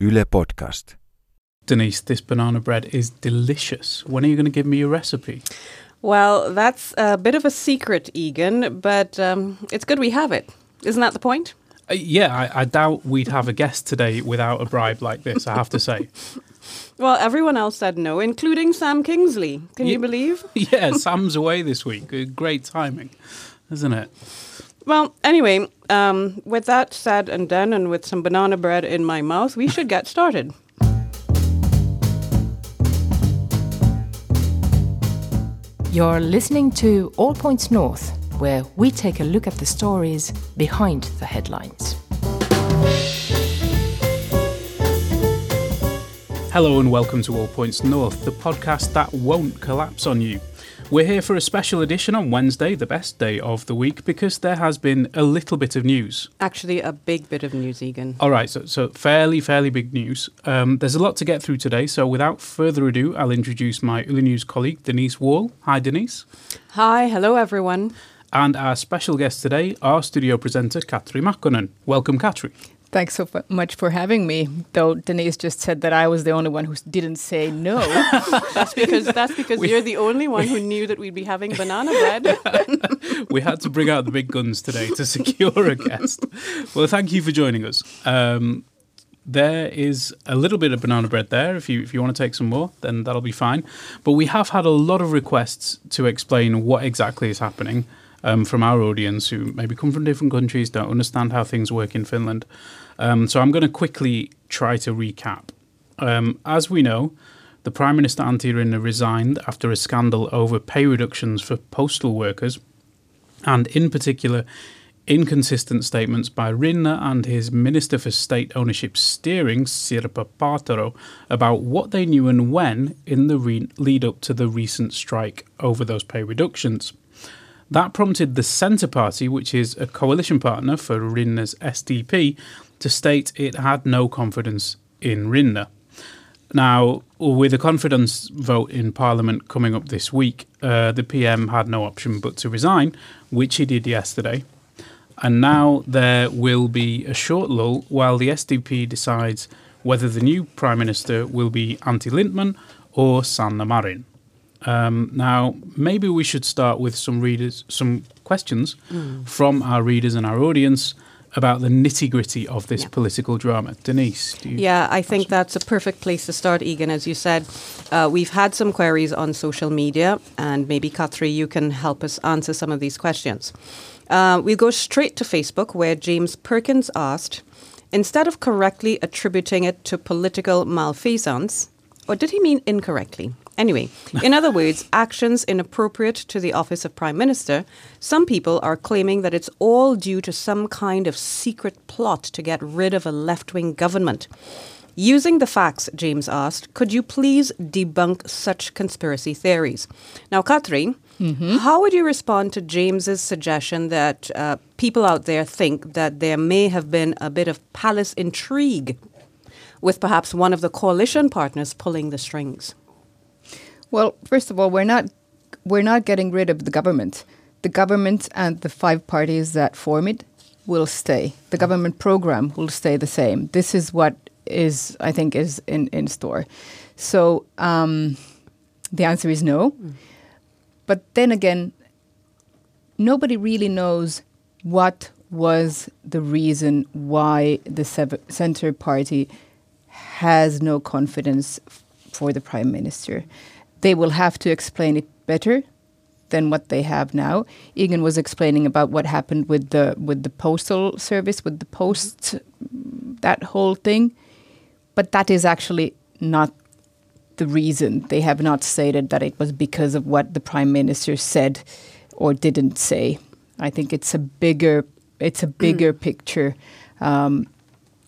Yle Podcast. Denise, this banana bread is delicious. When are you going to give me your recipe? Well, that's a bit of a secret, Egan, but um, it's good we have it. Isn't that the point? Uh, yeah, I, I doubt we'd have a guest today without a bribe like this, I have to say. Well, everyone else said no, including Sam Kingsley. Can Ye- you believe? yeah, Sam's away this week. Uh, Great timing, isn't it? Well, anyway, um, with that said and done, and with some banana bread in my mouth, we should get started. You're listening to All Points North, where we take a look at the stories behind the headlines. Hello and welcome to All Points North, the podcast that won't collapse on you. We're here for a special edition on Wednesday, the best day of the week, because there has been a little bit of news. Actually, a big bit of news, Egan. All right, so, so fairly, fairly big news. Um, there's a lot to get through today, so without further ado, I'll introduce my Yle News colleague, Denise Wall. Hi, Denise. Hi, hello, everyone. And our special guest today, our studio presenter, Katri Makkonen. Welcome, Katri. Thanks so fu- much for having me. Though Denise just said that I was the only one who didn't say no. That's because that's because you're the only one who knew that we'd be having banana bread. we had to bring out the big guns today to secure a guest. Well, thank you for joining us. Um, there is a little bit of banana bread there. If you if you want to take some more, then that'll be fine. But we have had a lot of requests to explain what exactly is happening um, from our audience who maybe come from different countries, don't understand how things work in Finland. Um, so I'm going to quickly try to recap. Um, as we know, the Prime Minister Antti Rinne resigned after a scandal over pay reductions for postal workers, and in particular, inconsistent statements by Rinne and his Minister for State Ownership Steering, Sirpa Paatero, about what they knew and when in the re- lead up to the recent strike over those pay reductions. That prompted the Centre Party, which is a coalition partner for Rinne's SDP, to state it had no confidence in Rinne. Now, with a confidence vote in Parliament coming up this week, uh, the PM had no option but to resign, which he did yesterday. And now there will be a short lull while the SDP decides whether the new Prime Minister will be Antti Lindtman or Sanna Marin. Um, now, maybe we should start with some readers, some questions from our readers and our audience about the nitty gritty of this Yeah. political drama. Denise, do you? Yeah, I think that's a perfect place to start, Egan. As you said, uh, we've had some queries on social media, and maybe Katri, you can help us answer some of these questions. Uh, we'll go straight to Facebook, where James Perkins asked, instead of correctly attributing it to political malfeasance, or did he mean incorrectly? Anyway, in other words, actions inappropriate to the office of Prime Minister, some people are claiming that it's all due to some kind of secret plot to get rid of a left wing government. Using the facts, James asked, could you please debunk such conspiracy theories? Now, Katri, how would you respond to James's suggestion that uh, people out there think that there may have been a bit of palace intrigue with perhaps one of the coalition partners pulling the strings? Well, first of all, we're not we're not getting rid of the government. The government and the five parties that form it will stay. The government program will stay the same. This is what is I think is in, in store. So um, the answer is no. But then again, nobody really knows what was the reason why the center party has no confidence for the prime minister. They will have to explain it better than what they have now. Egan was explaining about what happened with the with the postal service, with the post, that whole thing. But that is actually not the reason. They have not stated that it was because of what the prime minister said or didn't say. I think it's a bigger it's a bigger picture. Um,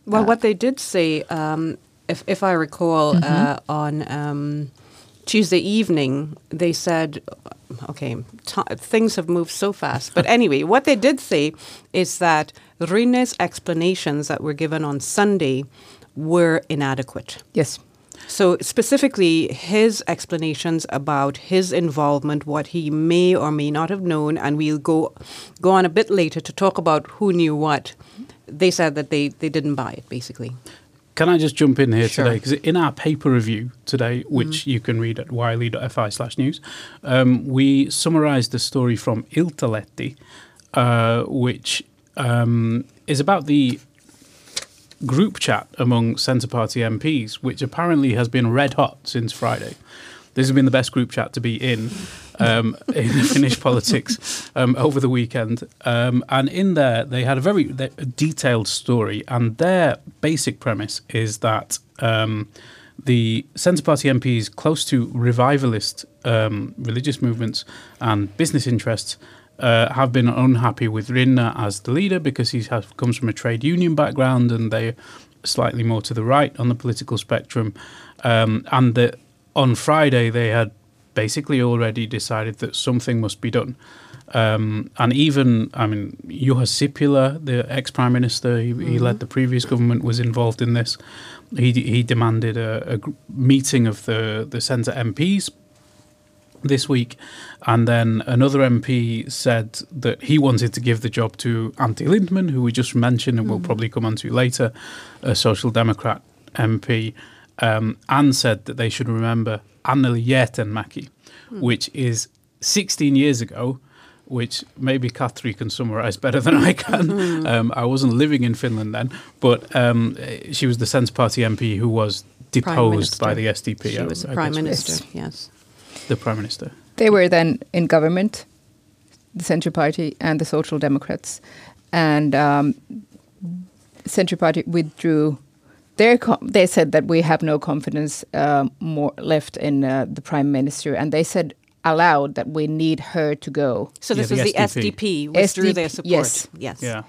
Well, what they did say, um, if, if I recall, uh, on um, Tuesday evening, they said, okay, t- things have moved so fast. But anyway, what they did say is that Rinne's explanations that were given on Sunday were inadequate. yes. So specifically, his explanations about his involvement, what he may or may not have known, and we'll go go on a bit later to talk about who knew what. They said that they, they didn't buy it, basically. Can I just jump in here Sure. today? Because in our paper review today, which you can read at yle.fi slash news, um, we summarised the story from Iltalehti, uh, which um, is about the group chat among Centre Party MPs, which apparently has been red hot since Friday. This has been the best group chat to be in um, in Finnish politics um, over the weekend. Um, and in there, they had a very detailed story. And their basic premise is that um, the Centre Party MPs close to revivalist um, religious movements and business interests uh, have been unhappy with Rinne as the leader because he has, comes from a trade union background and they're slightly more to the right on the political spectrum. Um, and that on Friday they had basically already decided that something must be done. Um, and even, I mean, Juha Sipilä, the ex-prime minister, he, he led the previous government, was involved in this. He, he demanded a, a meeting of the, the centre MPs this week. And then another MP said that he wanted to give the job to Antti Lindtman, who we just mentioned and we'll probably come on to later, a Social Democrat MP, um, and said that they should remember Anneli Jäätteenmäki, which is 16 years ago. Which maybe Katri can summarise better than I can. Um, I wasn't living in Finland then, but um, she was the Centre Party MP who was deposed by the Minister. SDP. She I- was the I prime guess. minister. Yes. The prime minister. They were then in government, the Centre Party and the Social Democrats, and um, Centre Party withdrew. Their co- they said that we have no confidence uh, more left in uh, the prime minister, and they said aloud that we need her to go. So this Yeah, was the the SDP. SDP withdrew their support. yes. Yes. Yeah.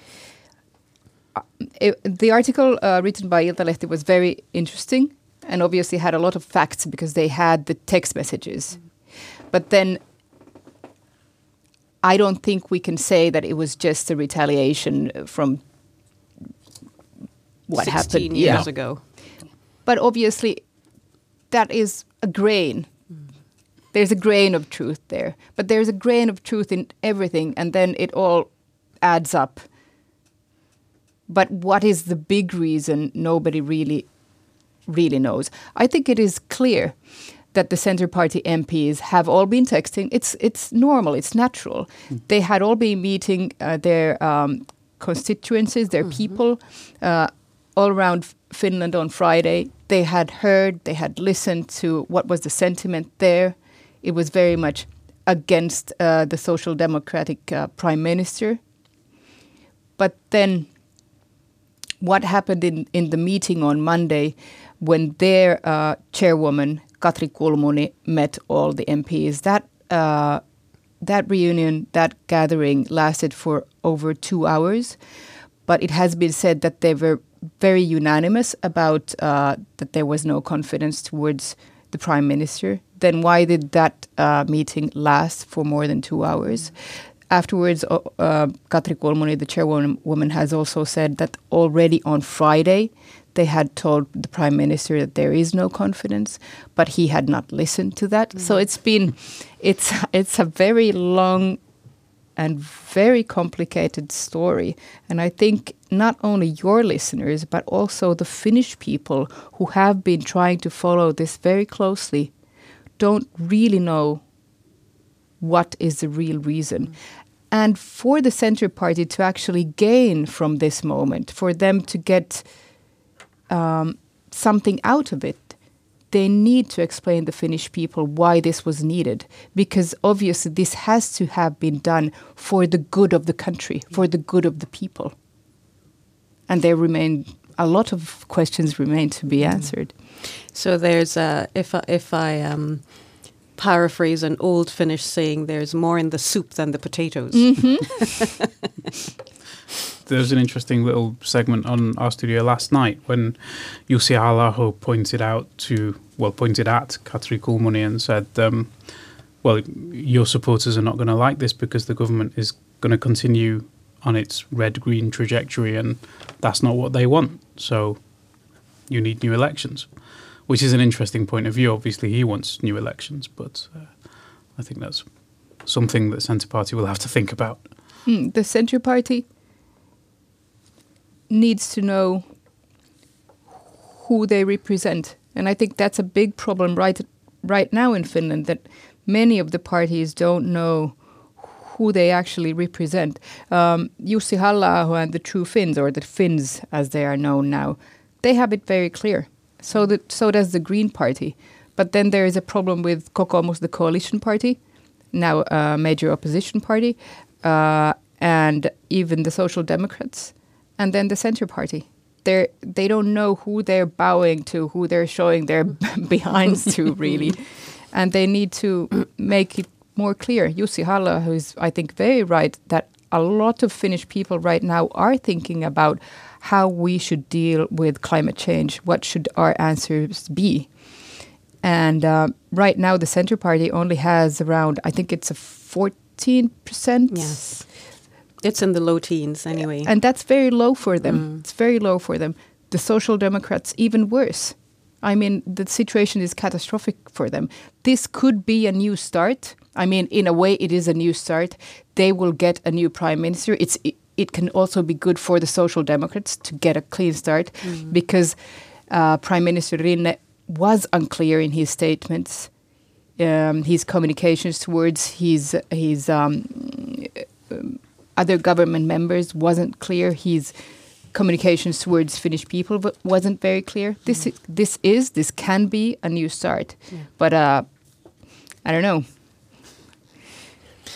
it, the article uh, written by Ilta Iltalehti was very interesting and obviously had a lot of facts because they had the text messages. But then I don't think we can say that it was just a retaliation from what 16 happened. years yeah. ago. But obviously, that is a grain. There's a grain of truth there. But there's a grain of truth in everything, and then it all adds up. But what is the big reason? Nobody really, really knows. I think it is clear that the Centre Party MPs have all been texting. It's it's normal. It's natural. They had all been meeting uh, their um, constituencies, their people, uh, all around Finland on Friday. They had heard. They had listened to what was the sentiment there. It was very much against uh, the Social Democratic uh, Prime Minister. But then what happened in, in the meeting on Monday when their uh, chairwoman, Katri Kulmuni, met all the MPs. That, uh, that reunion, that gathering lasted for over two hours. But it has been said that they were very unanimous about uh, that there was no confidence towards the prime minister. Then why did that uh, meeting last for more than two hours? Afterwards, uh, uh, Katri Kulmuni, the chairwoman, has also said that already on Friday they had told the prime minister that there is no confidence, but he had not listened to that. So it's been, it's it's a very long and very complicated story. And I think not only your listeners, but also the Finnish people who have been trying to follow this very closely don't really know what is the real reason. And for the Centre Party to actually gain from this moment, for them to get um, something out of it, they need to explain the Finnish people why this was needed. Because obviously, this has to have been done for the good of the country, for the good of the people. And there remain a lot of questions remain to be answered. So there's a if I, if I um, paraphrase an old Finnish saying, "There's more in the soup than the potatoes." There was an interesting little segment on our studio last night when Jussi Halla-aho pointed out to, well, pointed at Katri Kulmuni and said, um, well, your supporters are not going to like this because the government is going to continue on its red-green trajectory and that's not what they want. So you need new elections, which is an interesting point of view. Obviously, he wants new elections, but uh, I think that's something that Centre Party will have to think about. Hmm, the Centre Party needs to know who they represent. And I think that's a big problem right right now in Finland that many of the parties don't know who they actually represent. Um, Jussi Halla-aho and the True Finns, or the Finns as they are known now, they have it very clear. So that so does the Green Party. But then there is a problem with Kokoomus, the coalition party, now a major opposition party, uh, and even the Social Democrats, and then the Centre Party. They they don't know who they're bowing to, who they're showing their behinds to, really, and they need to make it more clear. Jussi Halla-aho is I think very right that a lot of Finnish people right now are thinking about how we should deal with climate change. What should our answers be? And uh, right now, the Centre Party only has around, I think it's a 14%. Yes. It's in the low teens anyway. And that's very low for them. Mm. It's very low for them. The Social Democrats, even worse. I mean, the situation is catastrophic for them. This could be a new start. I mean, in a way, it is a new start. They will get a new prime minister. It's it, it can also be good for the Social Democrats to get a clean start mm. because uh, Prime Minister Rinne was unclear in his statements, um, his communications towards his his um, other government members wasn't clear. His communications towards Finnish people wasn't very clear. Mm. This this is this can be a new start, yeah. but uh, I don't know.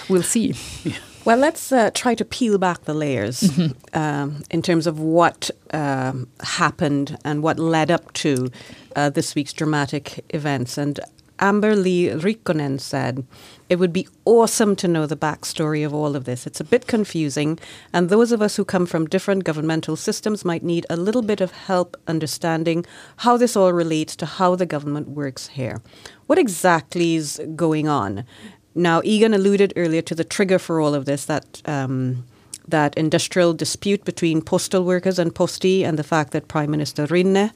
We'll see. Yeah. Well, let's uh, try to peel back the layers mm-hmm. um, in terms of what um, happened and what led up to uh, this week's dramatic events. And Amber-Lee Rikkonen said, It would be awesome to know the backstory of all of this. It's a bit confusing, and those of us who come from different governmental systems might need a little bit of help understanding how this all relates to how the government works here. What exactly is going on? Now, Egan alluded earlier to the trigger for all of this, that um, that industrial dispute between postal workers and Posti, and the fact that Prime Minister Rinne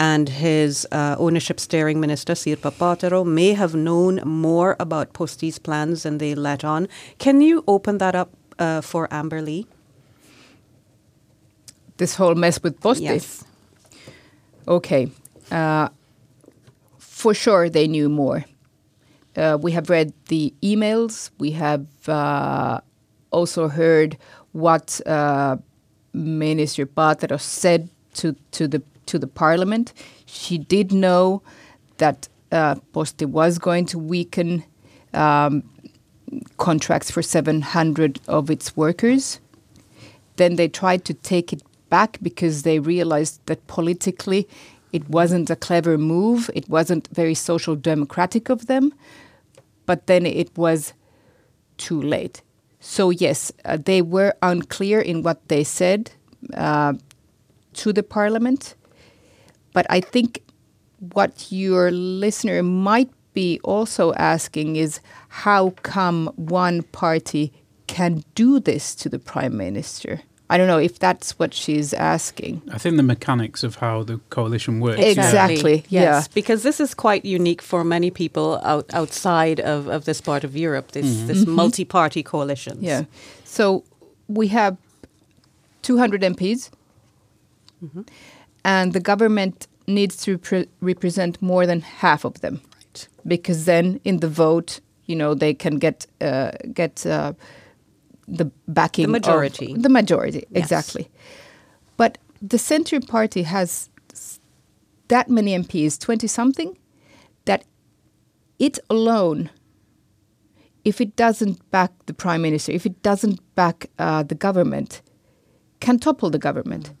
and his uh, ownership steering minister Sirpa Paatero may have known more about Posti's plans than they let on. Can you open that up uh, for Amber-Lee? This whole mess with Posti. Yes. Okay. Uh, for sure, they knew more. Uh, we have read the emails. We have uh, also heard what uh, Minister Paatero said to, to the to the parliament. She did know that uh, Posti was going to weaken um, contracts for 700 of its workers. Then they tried to take it back because they realized that politically it wasn't a clever move. It wasn't very social democratic of them. But then it was too late. So, yes, uh, they were unclear in what they said uh, to the parliament. But I think what your listener might be also asking is how come one party can do this to the prime minister? I don't know if that's what she's asking. I think the mechanics of how the coalition works. Exactly. Yes, yeah. because this is quite unique for many people out, outside of, of this part of Europe. This mm-hmm. this mm-hmm. multi-party coalition. Yeah. So we have 200 MPs, mm-hmm. And the government needs to pre- represent more than half of them, right? Because then in the vote, you know, they can get uh, get. Uh, the backing the majority. the majority, yes. exactly. But the Centre Party has that many MPs, 20 something, that it alone, if it doesn't back the Prime Minister, if it doesn't back uh, the government, can topple the government.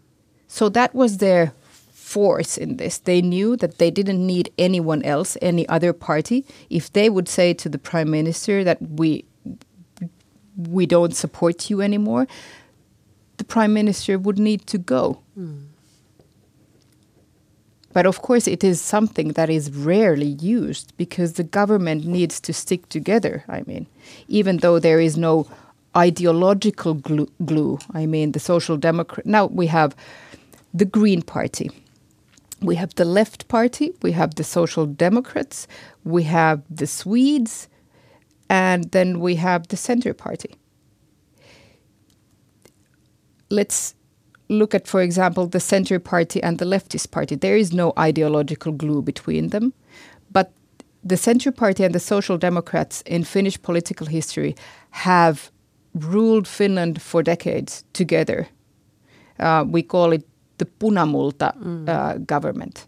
So that was their force in this. They knew that they didn't need anyone else, any other party. If they would say to the Prime Minister that we we don't support you anymore, the prime minister would need to go. Mm. But of course, it is something that is rarely used because the government needs to stick together. I mean, even though there is no ideological glue, glue I mean, the Social Democrat. Now we have the Green Party, we have the Left Party, we have the Social Democrats, we have the Swedes, and then we have the Centre Party. Let's look at, for example, the Center Party and the Leftist Party. There is no ideological glue between them, but the Center Party and the Social Democrats in Finnish political history have ruled Finland for decades together. Uh, we call it the Punamulta uh, government.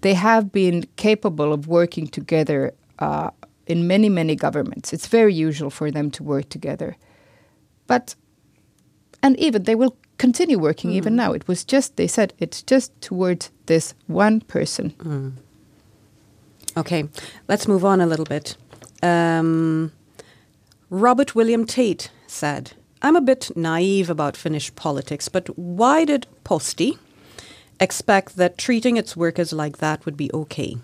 They have been capable of working together uh, in many, many governments. It's very usual for them to work together. But, and even they will continue working even now. It was just, they said, it's just towards this one person. Okay, let's move on a little bit. Um, Robert William Tate said, I'm a bit naive about Finnish politics, but why did Posti expect that treating its workers like that would be okay?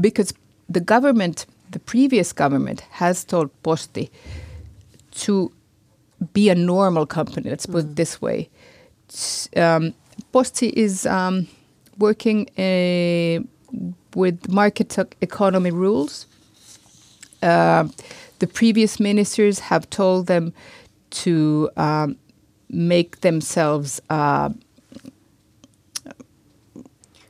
because the government, the previous government, has told Posti to be a normal company. Let's put it this way. Um, Posti is um, working uh, with market economy rules. Uh, the previous ministers have told them to um, make themselves uh,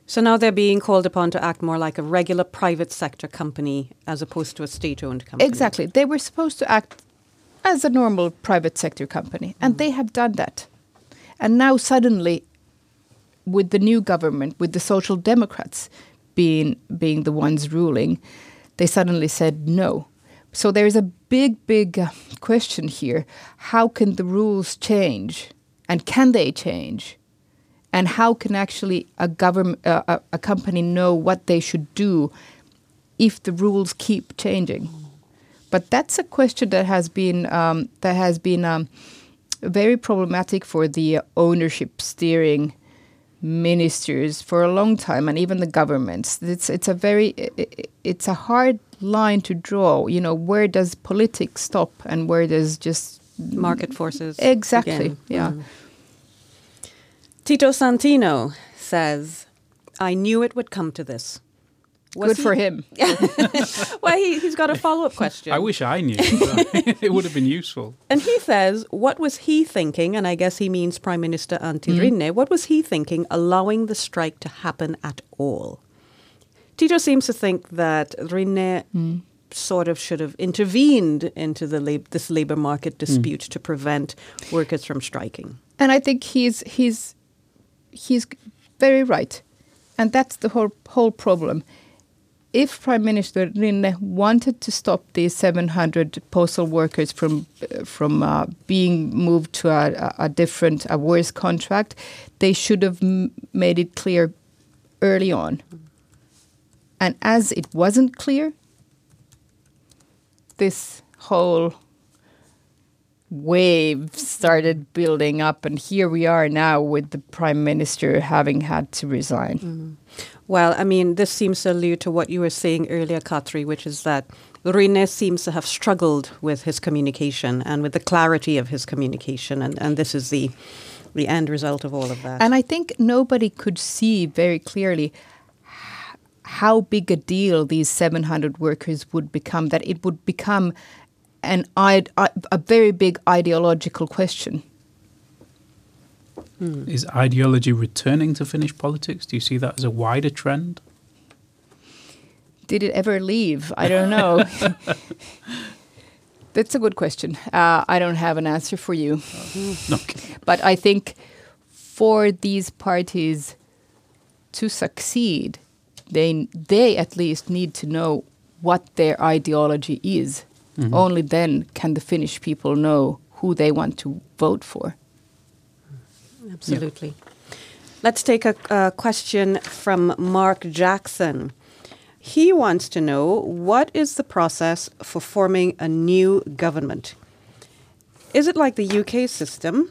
So now they're being called upon to act more like a regular private sector company as opposed to a state owned company. Exactly. They were supposed to act as a normal private sector company, and they have done that. And now, suddenly, with the new government, with the Social Democrats being, being the ones ruling, they suddenly said no. So there is a big, big uh, question here. How can the rules change? And can they change? And how can actually a government uh, a, a company know what they should do if the rules keep changing? But that's a question that has been um, that has been um, very problematic for the ownership steering ministers for a long time and even the governments. It's it's a very it's a hard line to draw. You know where does politics stop and where does just Market forces. exactly yeah Tito Santino says, I knew it would come to this. Was good he- for him Well, he, he's got a follow up question. I wish I knew. it would have been useful. And he says, what was he thinking? And I guess he means Prime Minister Antti Rinne. Mm-hmm. What was he thinking allowing the strike to happen at all? Tito seems to think that Rinne mm. sort of should have intervened into the lab- this labor market mm. dispute to prevent workers from striking. and I think he's he's he's very right, and that's the whole whole problem. If Prime Minister Rinne wanted to stop these 700 postal workers from from uh, being moved to a, a- different, a worse contract, they should have made it clear early on. And as it wasn't clear, this whole wave started building up, and here we are now with the prime minister having had to resign. Mm-hmm. Well, I mean, this seems to allude to what you were saying earlier, Katri, which is that Rinne seems to have struggled with his communication and with the clarity of his communication, and, and this is the the end result of all of that. And I think nobody could see very clearly how big a deal these 700 workers would become, that it would become an ide- a a very big ideological question. Is ideology returning to Finnish politics? Do you see that as a wider trend? Did it ever leave? I don't know. That's a good question. Uh, I don't have an answer for you. But I think for these parties to succeed, they they at least need to know what their ideology is. Mm-hmm. Only then can the Finnish people know who they want to vote for. Absolutely. Let's take a, a question from Mark Jackson. He wants to know what is the process for forming a new government? Is it like the UK system,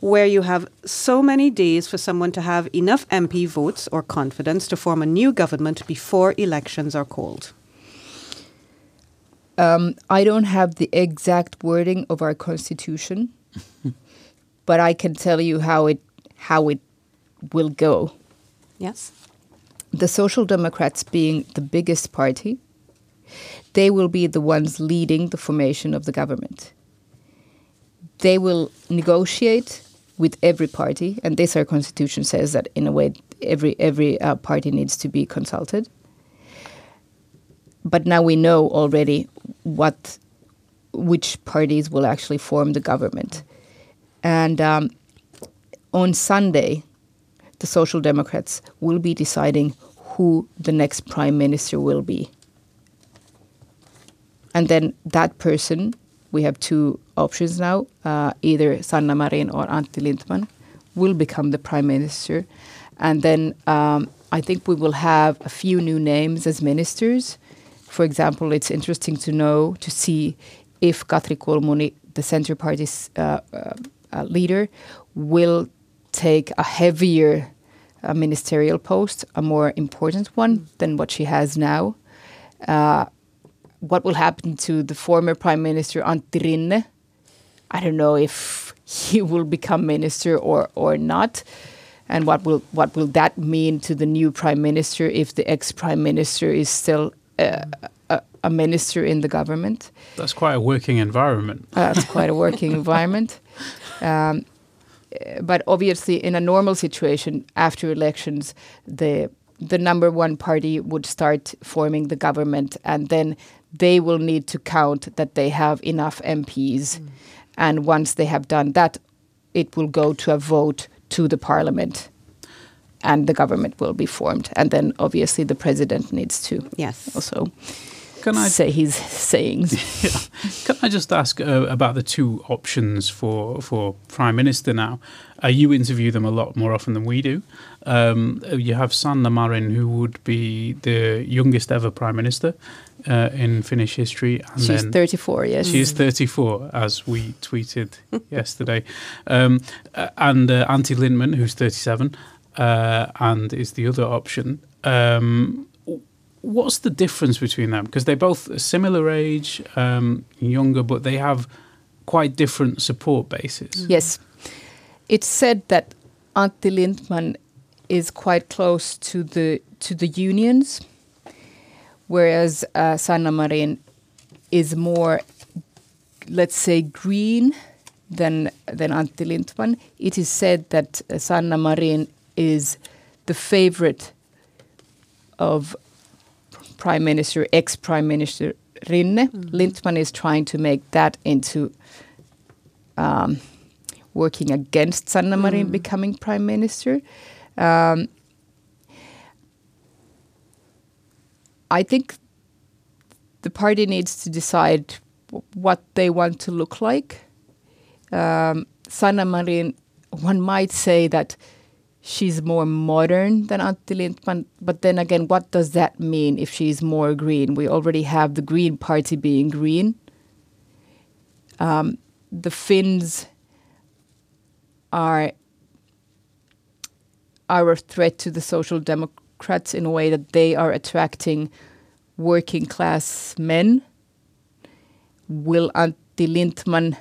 where you have so many days for someone to have enough MP votes or confidence to form a new government before elections are called? Um, I don't have the exact wording of our constitution, but I can tell you how it how it will go. Yes? the Social Democrats being the biggest party, they will be the ones leading the formation of the government. They will negotiate with every party, and this our constitution says that in a way every every uh, party needs to be consulted. But now we know already what which parties will actually form the government, and um, on Sunday, the Social Democrats will be deciding who the next prime minister will be. And then that person, we have two options now uh, either Sanna Marin or Antti Lindtman will become the prime minister. And then um, I think we will have a few new names as ministers. For example, it's interesting to know, to see if Katri Kulmuni, the Centre Party's uh, uh, leader, will take a heavier uh, ministerial post, a more important one than what she has now. Uh, what will happen to the former Prime Minister Antti Rinne? I don't know if he will become minister or, or not. And what will what will that mean to the new prime minister if the ex prime minister is still a, a, minister in the government? That's quite a working environment. Uh, that's quite a working environment. Um, but obviously, in a normal situation, after elections, the the number one party would start forming the government, and then they will need to count that they have enough MPs. Mm. And once they have done that, it will go to a vote to the parliament and the government will be formed. And then obviously the president needs to yes. also can I say his sayings? Yeah. Can I just ask uh, about the two options for for prime minister now? Uh, you interview them a lot more often than we do. Um, you have Sanna Marin, who would be the youngest ever prime minister uh, in Finnish history. And she's 34, yes. She's 34, as we tweeted yesterday. Um, uh, and uh, Antti Lindtman, who's 37, uh, and is the other option. Um, what's the difference between them? Because they're both similar age, um, younger, but they have quite different support bases. Yes. It's said that Antti Lindtman is quite close to the to the unions, whereas uh, Sanna Marin is more, let's say, green than than Antti Lindtman. It is said that uh, Sanna Marin is the favorite of Prime Minister, ex Prime Minister Rinne. Mm. Lindtman is trying to make that into um, working against Sanna Marin mm. becoming Prime Minister. Um, I think the party needs to decide what they want to look like. Um, Sanna Marin, one might say that she's more modern than Antti Lindtman. But then again, what does that mean if she's more green? We already have the Green Party being green. Um, the Finns are are a threat to the Social Democrats in a way that they are attracting working class men. Will Antti Lindtman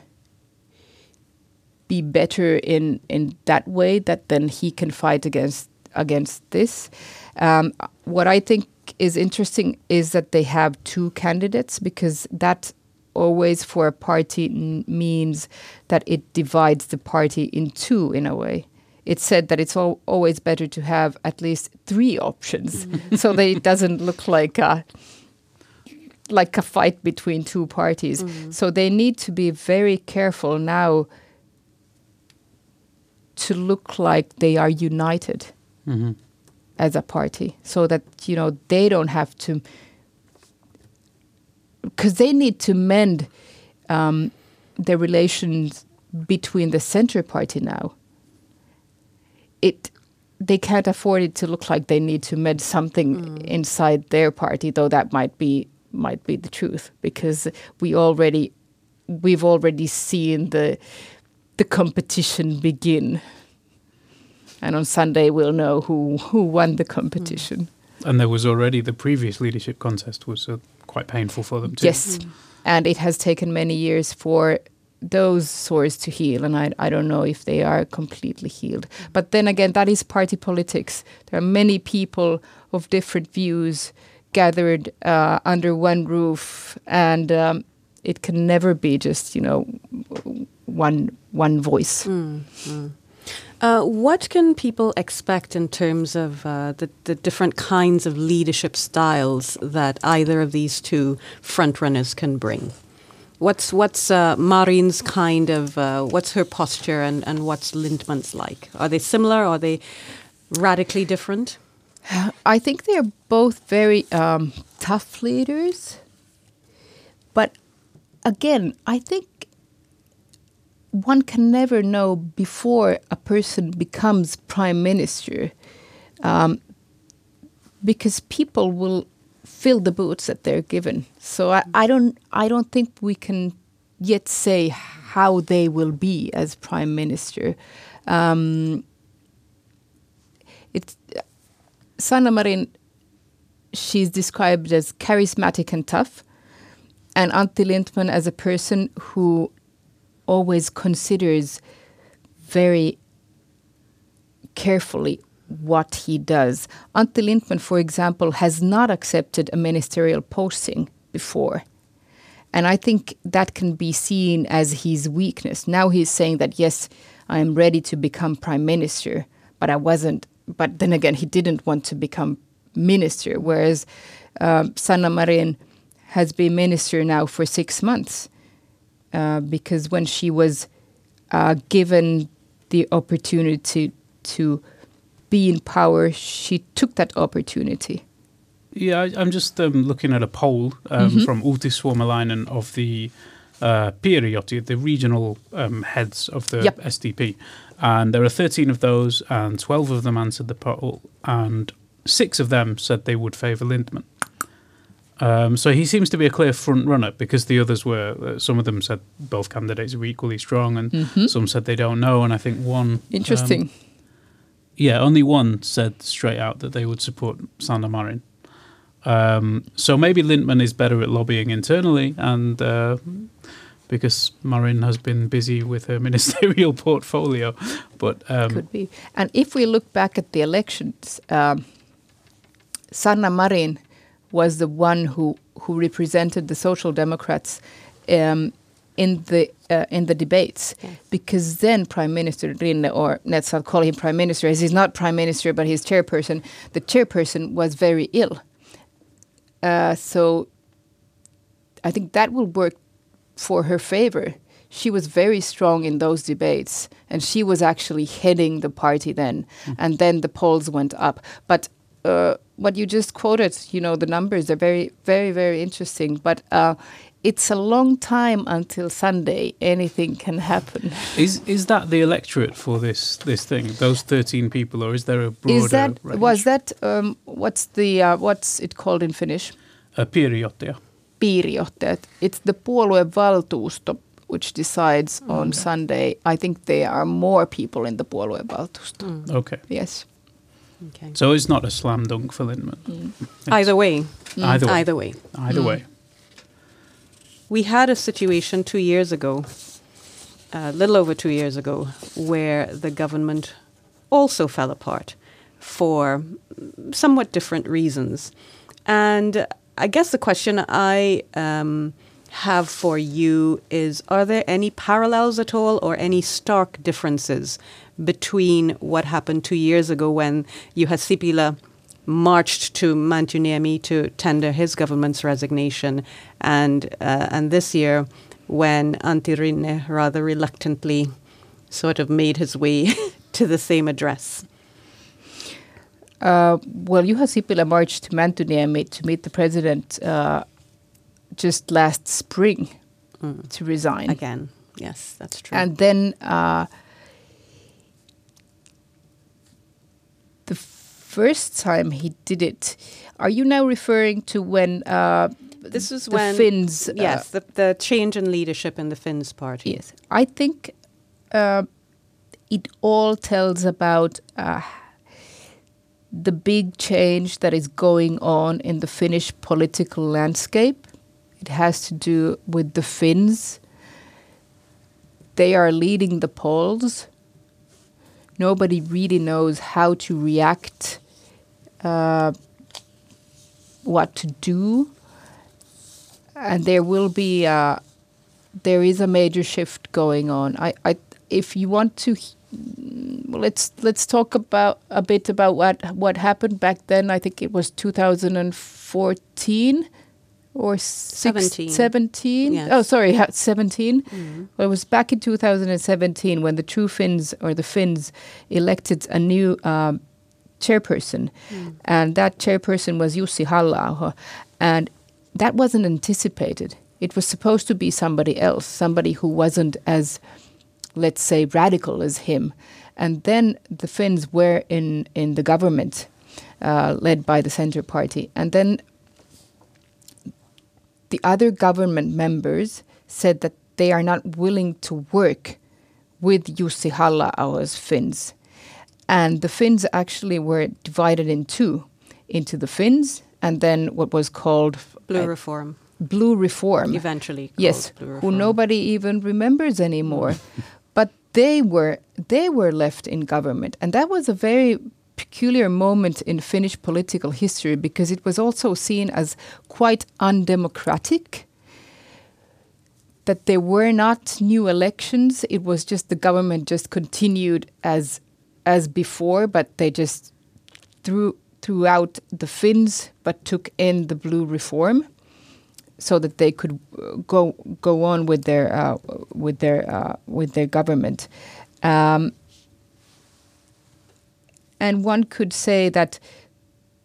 be better in in that way that then he can fight against against this. Um, what I think is interesting is that they have two candidates because that always for a party n- means that it divides the party in two in a way. It's said that it's al- always better to have at least three options so that it doesn't look like a like a fight between two parties. Mm. So they need to be very careful now to look like they are united mm-hmm. as a party so that you know they don't have to because they need to mend um, the relations between the center party now it they can't afford it to look like they need to mend something mm. inside their party though that might be might be the truth because we already we've already seen the the competition begin. And on Sunday, we'll know who, who won the competition. And there was already the previous leadership contest was uh, quite painful for them too. Yes, mm. and it has taken many years for those sores to heal, and I, I don't know if they are completely healed. But then again, that is party politics. There are many people of different views gathered uh, under one roof, and um, it can never be just you know one one voice. Mm, mm. Uh, what can people expect in terms of uh, the, the different kinds of leadership styles that either of these two frontrunners can bring? What's what's uh, Marin's kind of uh, what's her posture and, and what's Lindtman's like? Are they similar? Or are they radically different? I think they're both very um, tough leaders. But again, I think one can never know before a person becomes prime minister um, because people will fill the boots that they're given. So I, I don't I don't think we can yet say how they will be as prime minister. Um, it's Sanna Marin. She's described as charismatic and tough, and Antti Lindtman as a person who always considers very carefully what he does. Antti Lindtman, for example, has not accepted a ministerial posting before. And I think that can be seen as his weakness. Now he's saying that, yes, I am ready to become prime minister, but I wasn't. But then again, he didn't want to become minister, whereas um, Sanna Marin has been minister now for six months. Uh, because when she was uh, given the opportunity to be in power, she took that opportunity. Yeah, I, am just um, looking at a poll um, mm-hmm. from Outi Suomalainen of the uh, Piirijohtajat, the regional um, heads of the yep. SDP. And there are 13 of those, and 12 of them answered the poll, and six of them said they would favour Lindtman. Um, so he seems to be a clear front runner because the others were. Uh, some of them said both candidates were equally strong, and mm-hmm. some said they don't know. And I think one interesting. Um, yeah, only one said straight out that they would support Sanna Marin. Um, so maybe Lindtman is better at lobbying internally, and uh, because Marin has been busy with her ministerial portfolio, but um, could be. And if we look back at the elections, um, Sanna Marin was the one who who represented the Social Democrats um, in the uh, in the debates yes. because then Prime Minister Rinne or let's not call him Prime Minister as he's not Prime Minister but he's chairperson. The chairperson was very ill, uh, so I think that will work for her favor. She was very strong in those debates, and she was actually heading the party then. Mm. And then the polls went up, but. Uh, what you just quoted, you know, the numbers are very, very, very interesting. But uh, it's a long time until Sunday. Anything can happen. Is is that the electorate for this this thing? Those thirteen people, or is there a broader? Is that range? was that um, what's the uh, what's it called in Finnish? A piirijohtaja. Piirijohtajat. It's the puoluevaltuusto which decides mm. on Sunday. I think there are more people in the puoluevaltuusto. Mm. Okay. Yes. Okay. So it's not a slam dunk for Lindtman. Mm. Either way. Either way. Either way. Either way. We had a situation two years ago, a little over two years ago, where the government also fell apart for somewhat different reasons. And I guess the question I um, have for you is Are there any parallels at all or any stark differences between what happened two years ago when Juha Sipilä marched to Mäntyniemi to tender his government's resignation, and uh, and this year when Antti Rinne rather reluctantly sort of made his way to the same address. Uh, well, Juha marched to Mäntyniemi to meet the president uh, just last spring mm. to resign. Again, yes, that's true. And then uh, the first time he did it, are you now referring to when? Uh, this is the when Finns. Uh, yes, the, the change in leadership in the Finns party. Yes, I think uh, it all tells about uh, the big change that is going on in the Finnish political landscape. It has to do with the Finns. They are leading the polls nobody really knows how to react, uh, what to do, and there will be a, there is a major shift going on. I, I if you want to let's let's talk about a bit about what what happened back then. I think it was 2014 or six, 17. 17? Yes. Oh, sorry, ha- 17. Well, it was back in 2017 when the True Finns or the Finns elected a new um, chairperson, and that chairperson was Jussi Halla-aho and that wasn't anticipated. It was supposed to be somebody else, somebody who wasn't as, let's say, radical as him. And then the Finns were in in the government, uh, led by the Centre Party, and then the other government members said that they are not willing to work with Jussi Halla-aho Finns. And the Finns actually were divided in two into the Finns and then what was called Blue uh, reform Blue Reform. eventually. called Yes, who nobody even remembers anymore. but they were they were left in government, and that was a very peculiar moment in Finnish political history because it was also seen as quite undemocratic. That there were not new elections; it was just the government just continued as as before, but they just threw threw out the Finns, but took in the blue reform so that they could uh, go go on with their uh, with their uh, with their government. Um, and one could say that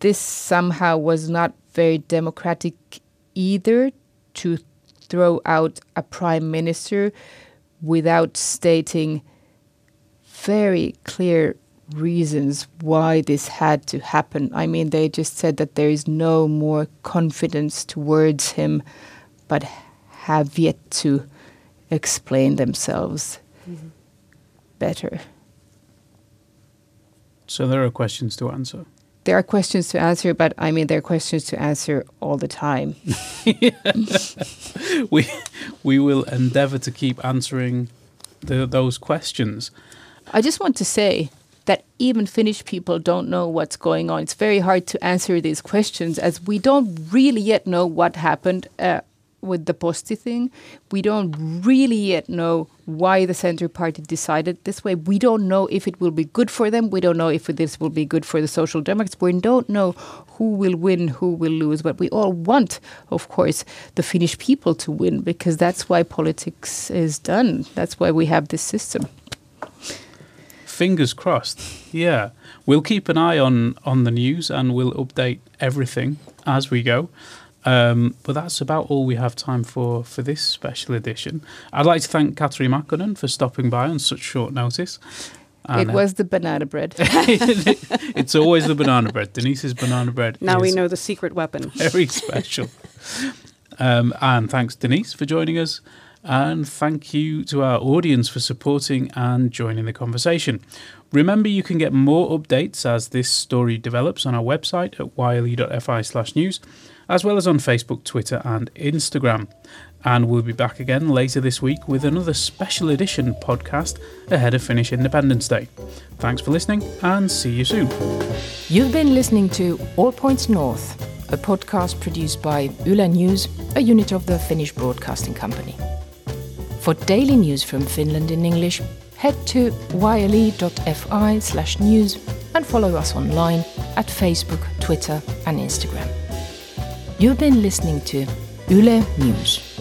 this somehow was not very democratic either to throw out a prime minister without stating very clear reasons why this had to happen. I mean, they just said that there is no more confidence towards him, but have yet to explain themselves mm-hmm. better. So there are questions to answer. There are questions to answer, but I mean, there are questions to answer all the time. we we will endeavour to keep answering the, those questions. I just want to say that even Finnish people don't know what's going on. It's very hard to answer these questions as we don't really yet know what happened uh, with the Posti thing. We don't really yet know why the Centre Party decided this way. We don't know if it will be good for them. We don't know if this will be good for the Social Democrats. We don't know who will win, who will lose. But we all want, of course, the Finnish people to win because that's why politics is done. That's why we have this system. Fingers crossed. Yeah, we'll keep an eye on on the news and we'll update everything as we go. Um, but that's about all we have time for for this special edition. I'd like to thank Katri Makkonen for stopping by on such short notice. And, it uh, was the banana bread. it's always the banana bread. Denise's banana bread. Now we know the secret weapon. very special. um, and thanks, Denise, for joining us. And thank you to our audience for supporting and joining the conversation. Remember, you can get more updates as this story develops on our website at yle.fi slash news, as well as on Facebook, Twitter, and Instagram. And we'll be back again later this week with another special edition podcast ahead of Finnish Independence Day. Thanks for listening and see you soon. You've been listening to All Points North, a podcast produced by Yle News, a unit of the Finnish Broadcasting Company. For daily news from Finland in English, head to yle.fi slash news and follow us online at Facebook, Twitter, and Instagram. You've been listening to Yle News.